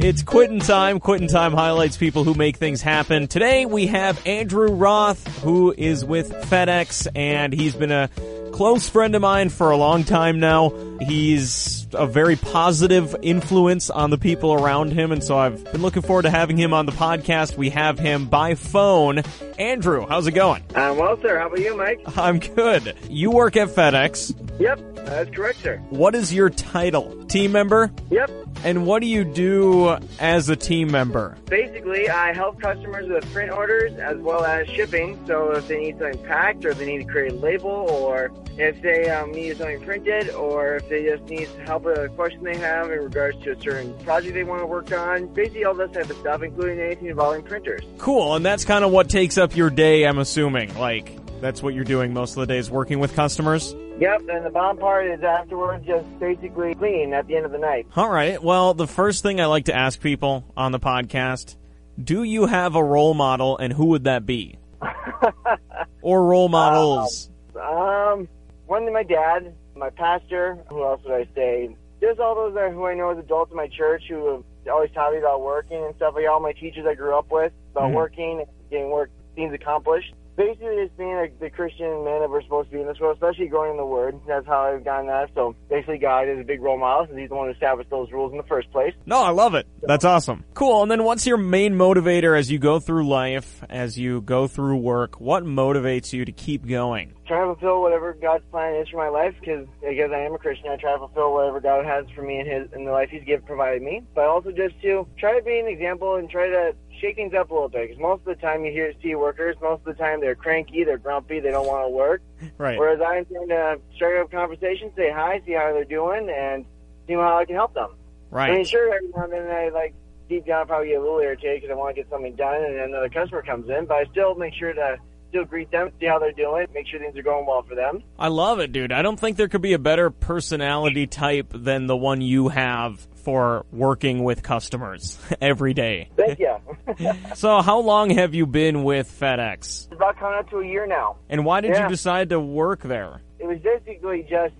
It's quitting time. Quitting time highlights people who make things happen. Today we have Andrew Roth, who is with FedEx, and he's been a close friend of mine for a long time now. He's a very positive influence on the people around him, and so I've been looking forward to having him on the podcast. We have him by phone. Andrew, how's it going? Um, well, sir, how about you, Mike? I'm good. You work at FedEx. Yep, that's correct, sir. What is your title? Team member? Yep. And what do you do as a team member? Basically, I help customers with print orders as well as shipping. So if they need something packed, or if they need to create a label, or if they um, need something printed, or if they just need help with a question they have in regards to a certain project they want to work on, basically all this type of stuff, including anything involving printers. Cool, and that's kind of what takes up your day, I'm assuming. Like, that's what you're doing most of the days, working with customers? Yep, and the bomb part is afterwards just basically clean at the end of the night. All right. Well, the first thing I like to ask people on the podcast do you have a role model, and who would that be? or role models? Um, one to my dad, my pastor. Who else would I say? Just all those that who I know as adults in my church who have always taught me about working and stuff. Like all my teachers I grew up with about Mhm. working, getting work things accomplished. Basically, just being like the Christian man that we're supposed to be in this world, especially growing in the Word. That's how I've gotten that. So basically, God is a big role model, since He's the one who established those rules in the first place. No, I love it. That's awesome. Cool. And then what's your main motivator as you go through life, as you go through work? What motivates you to keep going? Trying to fulfill whatever God's plan is for my life because because I am a Christian, I try to fulfill whatever God has for me in His in the life He's given provided me. But also just to try to be an example and try to shake things up a little bit because most of the time you hear see workers, most of the time they're cranky, they're grumpy, they don't want to work. Right. Whereas I'm trying to strike up conversation, say hi, see how they're doing, and see how I can help them. I mean, sure, every now and then I like deep down probably get a little irritated because I want to get something done, and another customer comes in, but I still make sure to still greet them, see how they're doing, make sure things are going well for them. I love it, dude. I don't think there could be a better personality type than the one you have for working with customers every day. Thank you. So, how long have you been with FedEx? it's about coming up to a year now. And why did Yeah. you decide to work there? It was basically just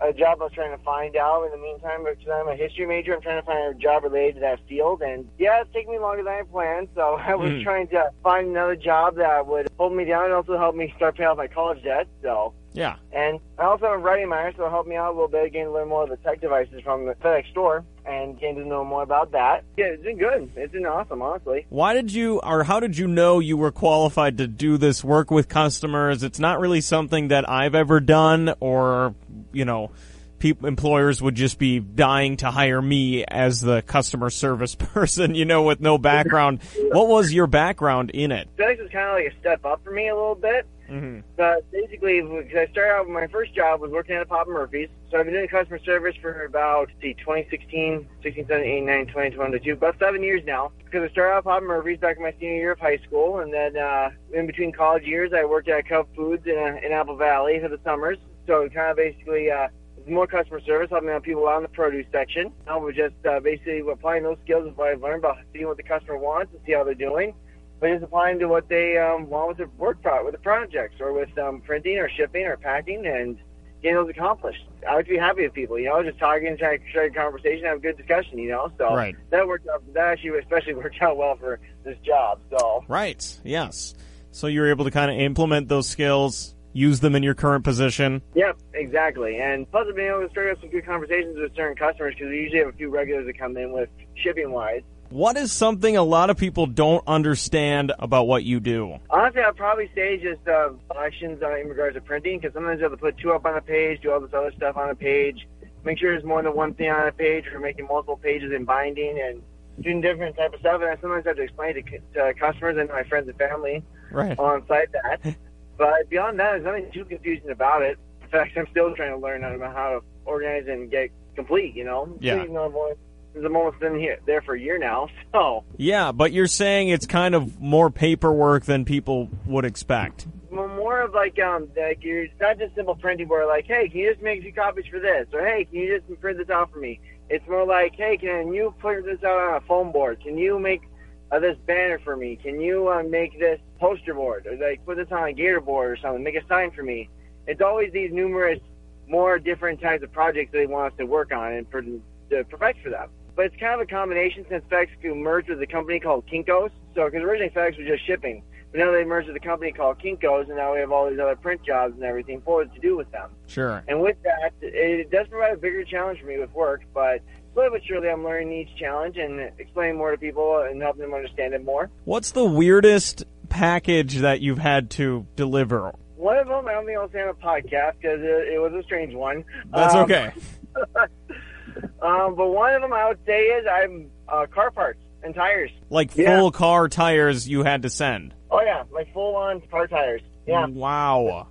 a job I was trying to find out in the meantime because I'm a history major. I'm trying to find a job related to that field. And yeah, it's taking me longer than I planned. So I was Hmm. trying to find another job that would hold me down and also help me start paying off my college debt. So Yeah. And I also have a writing minor, so it helped me out a little bit, Again, to learn more of the tech devices from the FedEx store and getting to know more about that. Yeah, it's been good. It's been awesome, honestly. Why did you, or how did you know you were qualified to do this work with customers? It's not really something that I've ever done, or, you know, people, employers would just be dying to hire me as the customer service person, you know, with no background. what was your background in it? FedEx was kind of like a step up for me a little bit. Mm-hmm. But basically, because I started out, my first job was working at a Papa Murphy's. So I've been doing customer service for about, see, 2016, 16, 17, 18, 19, 20, 22, about seven years now. Because I started out at Papa Murphy's back in my senior year of high school. And then uh, in between college years, I worked at Cub Foods in, uh, in Apple Valley for the summers. So it kind of basically uh, was more customer service, helping out people out in the produce section. I was just uh, basically applying those skills of what I've learned about seeing what the customer wants and see how they're doing but just applying to what they um, want with the work pro- with the projects or with um, printing or shipping or packing and getting those accomplished. I like to be happy with people, you know, just talking, trying to strike a conversation, have a good discussion, you know. So Right. that worked out. That actually especially worked out well for this job. So Right. Yes. So you were able to kind of implement those skills, use them in your current position. Yep, exactly. And plus, I've been able to start up some good conversations with certain customers because we usually have a few regulars that come in with shipping wise. What is something a lot of people don't understand about what you do? Honestly, I'd probably say just uh, uh, in regards to printing, because sometimes you have to put two up on a page, do all this other stuff on a page, make sure there's more than one thing on a page, or making multiple pages in binding, and doing different type of stuff. And I sometimes have to explain to, to customers and my friends and family Right. on site that. but beyond that, there's nothing too confusing about it. In fact, I'm still trying to learn how to, how to organize and get complete. You know, Yeah. You know, I've only- I'm almost been here there for a year now, so. Yeah, but you're saying it's kind of more paperwork than people would expect. Well, more of like um like you're it's not just simple printing where like hey can you just make a few copies for this or hey can you just print this out for me it's more like hey can you print this out on a foam board can you make this banner for me. Can you uh, make this poster board? Or like put this on a gator board or something. Make a sign for me. It's always these numerous more different types of projects they want us to work on and for to perfect for them. But it's kind of a combination since FedEx merged with a company called Kinko's. So, because originally FedEx was just shipping, but now they merged with a company called Kinko's, and now we have all these other print jobs and everything forward to do with them. Sure. And with that, it does provide a bigger challenge for me with work, but slowly but surely I'm learning each challenge and explaining more to people and helping them understand it more. What's the weirdest package that you've had to deliver? One of them, I don't think I'll say on a podcast because it, it was a strange one. That's Um, okay. Um, but one of them I would say is I'm uh, car parts and tires. Like yeah. full car tires you had to send. Oh yeah, like full on car tires. Yeah, Wow.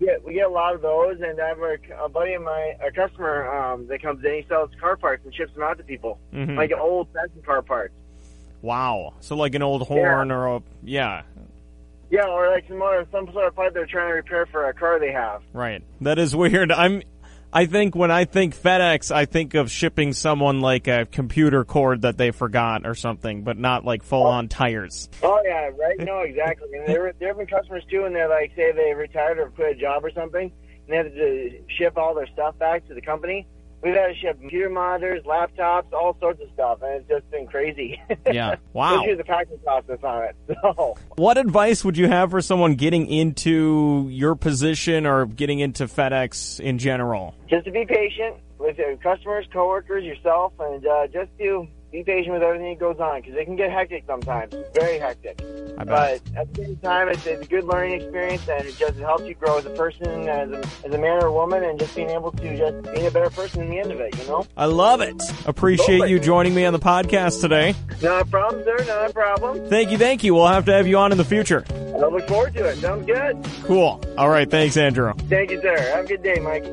get, we get a lot of those, and I have a, a buddy of mine, a customer um, that comes in. He sells car parts and ships them out to people, Mhm. like old fashioned car parts. Wow. So like an old horn or a yeah, Yeah, or like some other some sort of part they're trying to repair for a car they have. right. That is weird. I'm I think when I think FedEx, I think of shipping someone like a computer cord that they forgot or something, but not like full on oh. tires. Oh yeah, right. No, exactly. And there there have been customers too, and they're like, say they retired or quit a job or something, and they have to ship all their stuff back to the company. We've had to ship computer monitors, laptops, all sorts of stuff, and it's just been crazy. Yeah. Wow. Especially the packing process on it. So, What advice would you have for someone getting into your position or getting into FedEx in general? just to be patient with your customers, coworkers, yourself, and uh, just to be patient with everything that goes on because it can get hectic sometimes. Very hectic. I But at the same time, it's, it's a good learning experience, and it just helps you grow as a person, as a, as a man or a woman, and just being able to just being a better person in the end of it. You know, I love it. Appreciate you joining me on the podcast today. not a problem, sir. Not a problem. Thank you, thank you. We'll have to have you on in the future. I look forward to it. Sounds good. Cool. All right. Thanks, Andrew. Thank you, sir. Have a good day, Mike.